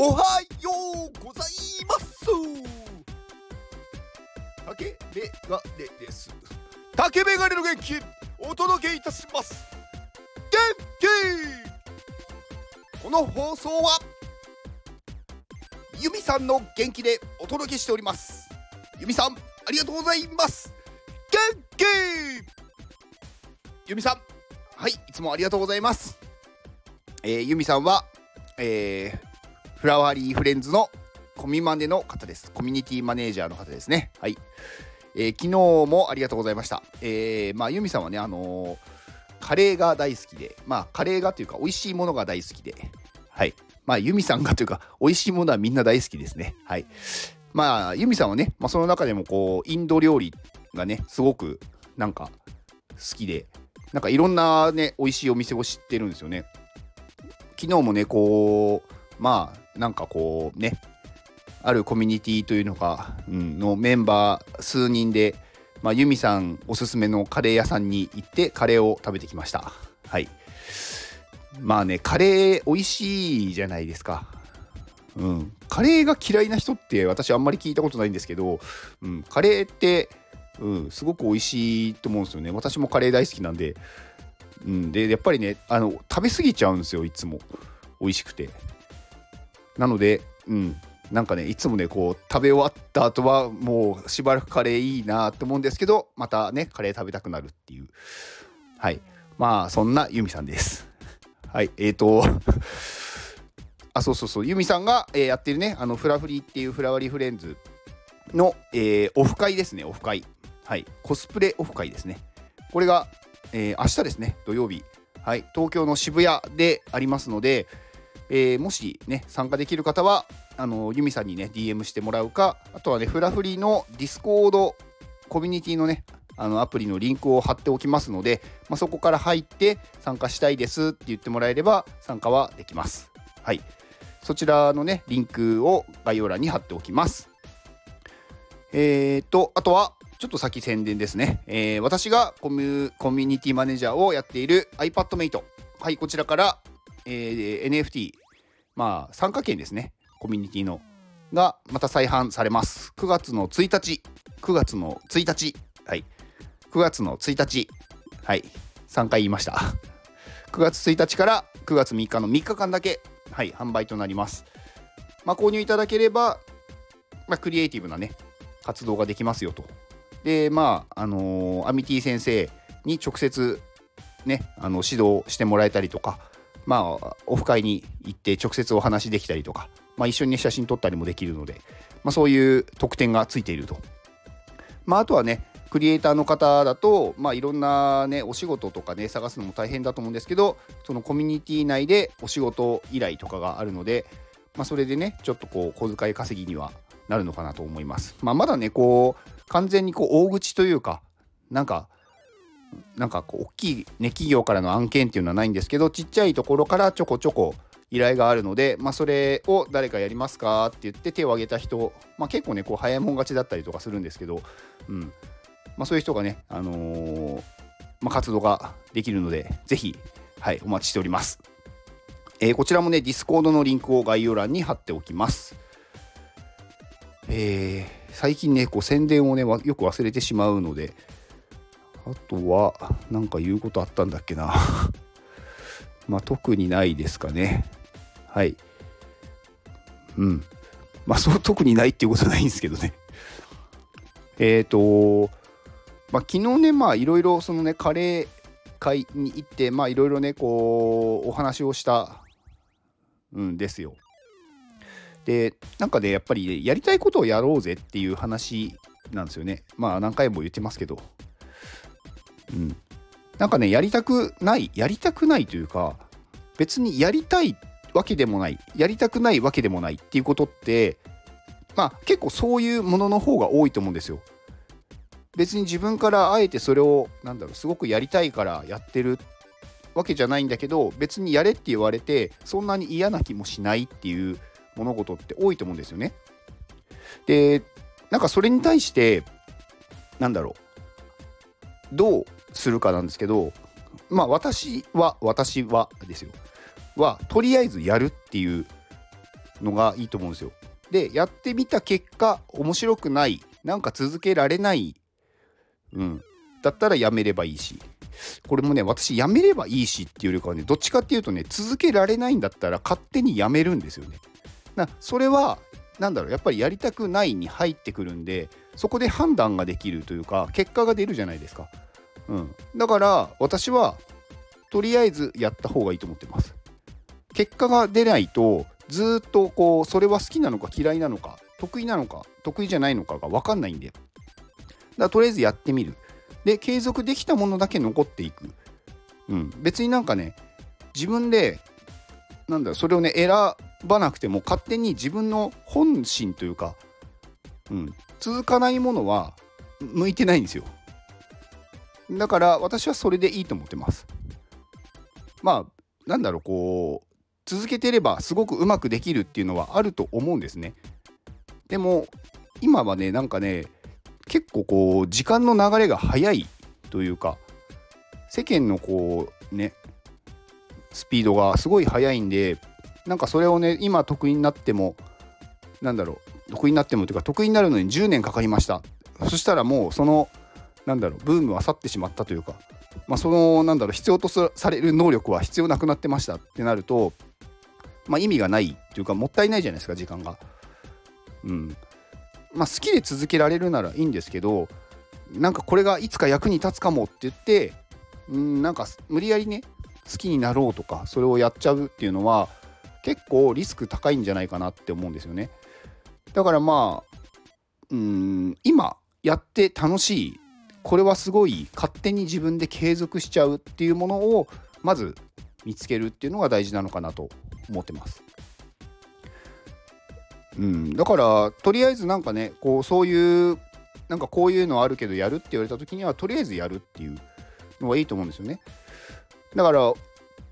おはようございます。竹メガネです竹メガネの元気お届けいたします。元気。この放送はユミさんの元気でお届けしております。ユミさんありがとうございます。元気。ユミさんはいいつもありがとうございます。えー、ユミさんはえー、フラワーリーフレンズのコミマネの方です。コミュニティマネージャーの方ですね。はい。えー、昨日もありがとうございました。えー、まあ、ユミさんはね、あのー、カレーが大好きで、まあ、カレーがというか、美味しいものが大好きで、はい。まあ、ユミさんがというか、美味しいものはみんな大好きですね。はい。まあ、ユミさんはね、まあ、その中でも、こう、インド料理がね、すごく、なんか、好きで、なんかいろんなね、美味しいお店を知ってるんですよね。昨日もね、こう、まあなんかこうねあるコミュニティというのが、うん、のメンバー数人で、まあ、ユミさんおすすめのカレー屋さんに行ってカレーを食べてきました。はい。まあねカレー美味しいじゃないですか。うん、カレーが嫌いな人って私あんまり聞いたことないんですけど、うん、カレーって、うん、すごく美味しいと思うんですよね。私もカレー大好きなんで、うん、でやっぱりねあの食べ過ぎちゃうんですよいつも。美味しくて。なので、うん、なんかね、いつもね、こう、食べ終わった後は、もうしばらくカレーいいなって思うんですけど、またね、カレー食べたくなるっていう。はい。まあ、そんなユミさんです。はい。えっ、ー、とあ、そうそうそう、ユミさんが、えー、やってるね、あの、フラフリーっていうフラワリーフレンズの、えー、オフ会ですね、オフ会。はい。コスプレオフ会ですね。これが、えー、明日ですね、土曜日。はい。東京の渋谷でありますので、えー、もしね参加できる方はあのユミさんにね DM してもらうかあとはねフラフリの Discord コミュニティのねあのアプリのリンクを貼っておきますので、まあ、そこから入って参加したいですって言ってもらえれば参加はできます。はい。そちらのね、リンクを概要欄に貼っておきます。えーと、あとは、ちょっと先宣伝ですね。えー、私がコミュニティマネージャーをやっている iPadMate。はい、こちらからえー、NFT、まあ、参加券ですね、コミュニティの、がまた再販されます。9月の1日、9月の1日、はい、9月の1日、はい、3回言いました。9月1日から9月3日の3日間だけ、はい、販売となります。まあ、購入いただければ、まあ、クリエイティブなね、活動ができますよと。で、まあ、あのー、アミティ先生に直接ね、あの指導してもらえたりとか、まあ、オフ会に行って直接お話できたりとか、まあ、一緒に、ね、写真撮ったりもできるので、まあ、そういう特典がついていると。まあ、あとはね、クリエイターの方だと、まあ、いろんな、ね、お仕事とかね、探すのも大変だと思うんですけど、そのコミュニティ内でお仕事依頼とかがあるので、まあ、それでね、ちょっとこう、小遣い稼ぎにはなるのかなと思います。まあ、まだね、こう、完全にこう、大口というか、なんか、なんかこう大きい、ね、企業からの案件っていうのはないんですけどちっちゃいところからちょこちょこ依頼があるので、まあ、それを誰かやりますかって言って手を挙げた人、まあ、結構ねこう早いもん勝ちだったりとかするんですけど、うん。まあ、そういう人がね、あのー、まあ、活動ができるのでぜひ、はい、お待ちしております、えー、こちらもねディスコードのリンクを概要欄に貼っておきます。えー、最近ねこう宣伝をねよく忘れてしまうのであとは、何か言うことあったんだっけな。まあ、特にないですかね。はい。うん。まあ、そう、特にないっていうことはないんですけどね。えっ、と、まあ、昨日ね、まあ、いろいろ、そのね、カレー会に行って、まあ、いろいろね、こう、お話をしたんですよ。で、なんかね、やっぱり、ねやりたいことをやろうぜっていう話なんですよね。まあ、何回も言ってますけど。うん、なんかねやりたくないやりたくないというか別にやりたいわけでもないやりたくないわけでもないっていうことってまあ結構そういうものの方が多いと思うんですよ。別に自分からあえてそれをなんだろうすごくやりたいからやってるわけじゃないんだけど別にやれって言われてそんなに嫌な気もしないっていう物事って多いと思うんですよね。でなんかそれに対してなんだろうどうするかなんですけどまあ私は私はですよはとりあえずやるっていうのがいいと思うんですよ。でやってみた結果面白くないなんか続けられない、うん、だったらやめればいいしこれもね私やめればいいしっていうよりかはねどっちかっていうとね続けられないんだったら勝手にやめるんですよね。なそれは何だろうやっぱりやりたくないに入ってくるんでそこで判断ができるというか結果が出るじゃないですか。うん、だから私はとりあえずやった方がいいと思ってます。結果が出ないとずっとこうそれは好きなのか嫌いなのか得意なのか得意じゃないのかが分かんないんでだからとりあえずやってみる。で継続できたものだけ残っていく、うん、別になんかね自分でなんだそれをね選ばなくても勝手に自分の本心というか、うん、続かないものは向いてないんですよ。だから私はそれでいいと思ってます。まあなんだろうこう続けてればすごくうまくできるっていうのはあると思うんですね。でも今はねなんかね結構こう時間の流れが早いというか世間のこうねスピードがすごい速いんでなんかそれをね今得意になってもなんだろう得意になってもというか得意になるのに10年かかりました。そしたらもうそのなんだろうブームは去ってしまったというかまあそのなんだろう必要とされる能力は必要なくなってました。ってなるとまあ意味がないというかもったいないじゃないですか時間が。うん。まあ、好きで続けられるならいいんですけどなんかこれがいつか役に立つかもって言ってうんなんか無理やりね好きになろうとかそれをやっちゃうっていうのは結構リスク高いんじゃないかなって思うんですよね。だからまあうん今やって楽しいこれはすごい勝手に自分で継続しちゃうっていうものをまず見つけるっていうのが大事なのかなと思ってますうん、だからとりあえずなんかねこうそういうなんかこういうのあるけどやるって言われた時にはとりあえずやるっていうのがいいと思うんですよね。だから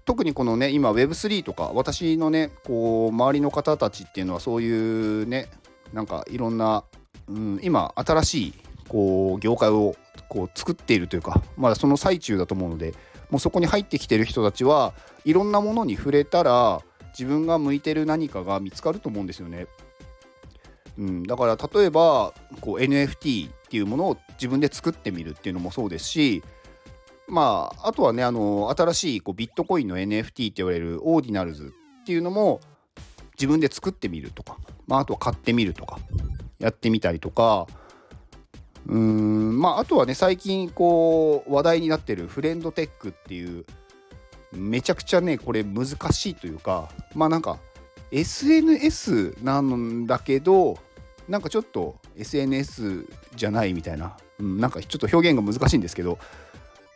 特にこのね今 Web3 とか私のねこう周りの方たちっていうのはそういうねなんかいろんな、うん、今新しいこう業界をこう作っているというかまだその最中だと思うのでもうそこに入ってきてる人たちはいろんなものに触れたら自分が向いてる何かが見つかると思うんですよね。うん、だから例えばこう NFT っていうものを自分で作ってみるっていうのもそうですしまああとはねあの新しいこうビットコインの NFT って言われるオーディナルズっていうのも自分で作ってみるとか、まあ、あとは買ってみるとかやってみたりとかうーんまああとはね最近こう話題になってるフレンドテックっていうめちゃくちゃねこれ難しいというかまあなんか SNS なんだけどなんかちょっと SNS じゃないみたいな、うん、なんかちょっと表現が難しいんですけど、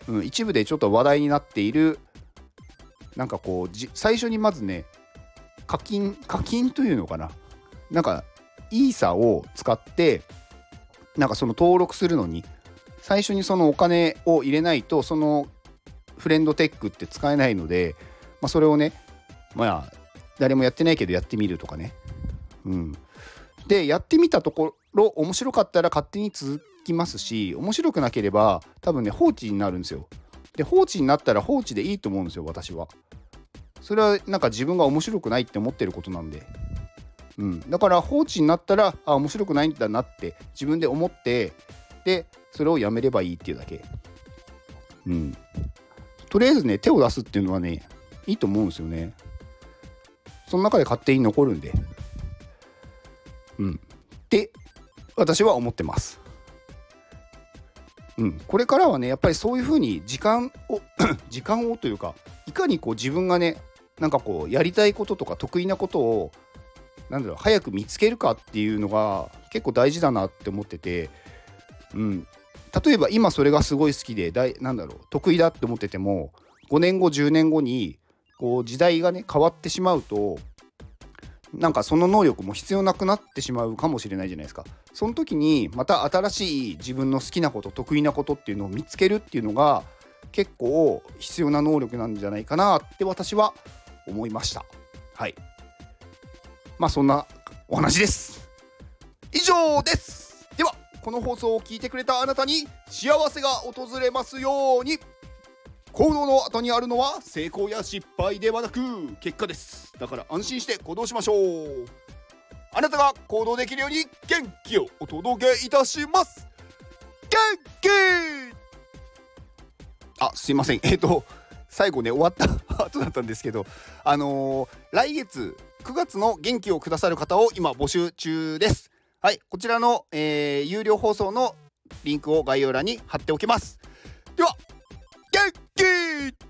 うん、一部でちょっと話題になっているなんかこう最初にまずね課金課金というのかな？なんかイーサを使ってなんかその登録するのに最初にそのお金を入れないとそのフレンドテックって使えないので、まあ、それをねまあ誰もやってないけどやってみるとかね。うん。でやってみたところ面白かったら勝手に続きますし面白くなければ多分ね放置になるんですよ。で放置になったら放置でいいと思うんですよ私は。それはなんか自分が面白くないって思ってることなんで。うん、だから放置になったらあ面白くないんだなって自分で思ってでそれをやめればいいっていうだけ。うん。とりあえずね手を出すっていうのはねいいと思うんですよね。その中で勝手に残るんで。うん。って私は思ってます。うん、これからはねやっぱりそういうふうに時間を 時間をというかいかにこう自分がねなんかこうやりたいこととか得意なことをなんだろう早く見つけるかっていうのが結構大事だなって思ってて、うん、例えば今それがすごい好きでだいなんだろう得意だって思ってても5年後10年後にこう時代がね変わってしまうとなんかその能力も必要なくなってしまうかもしれないじゃないですか。その時にまた新しい自分の好きなこと得意なことっていうのを見つけるっていうのが結構必要な能力なんじゃないかなって私は思いました。はい。まあそんなお話です。以上です。ではこの放送を聞いてくれたあなたに幸せが訪れますように。行動の後にあるのは成功や失敗ではなく結果です。だから安心して行動しましょう。あなたが行動できるように元気をお届けいたします。元気！あすいません。えっ、と最後ね終わった 後だったんですけどあのー来月9月の元気をくださる方を今募集中です。はいこちらの、えー有料放送のリンクを概要欄に貼っておきます。では元気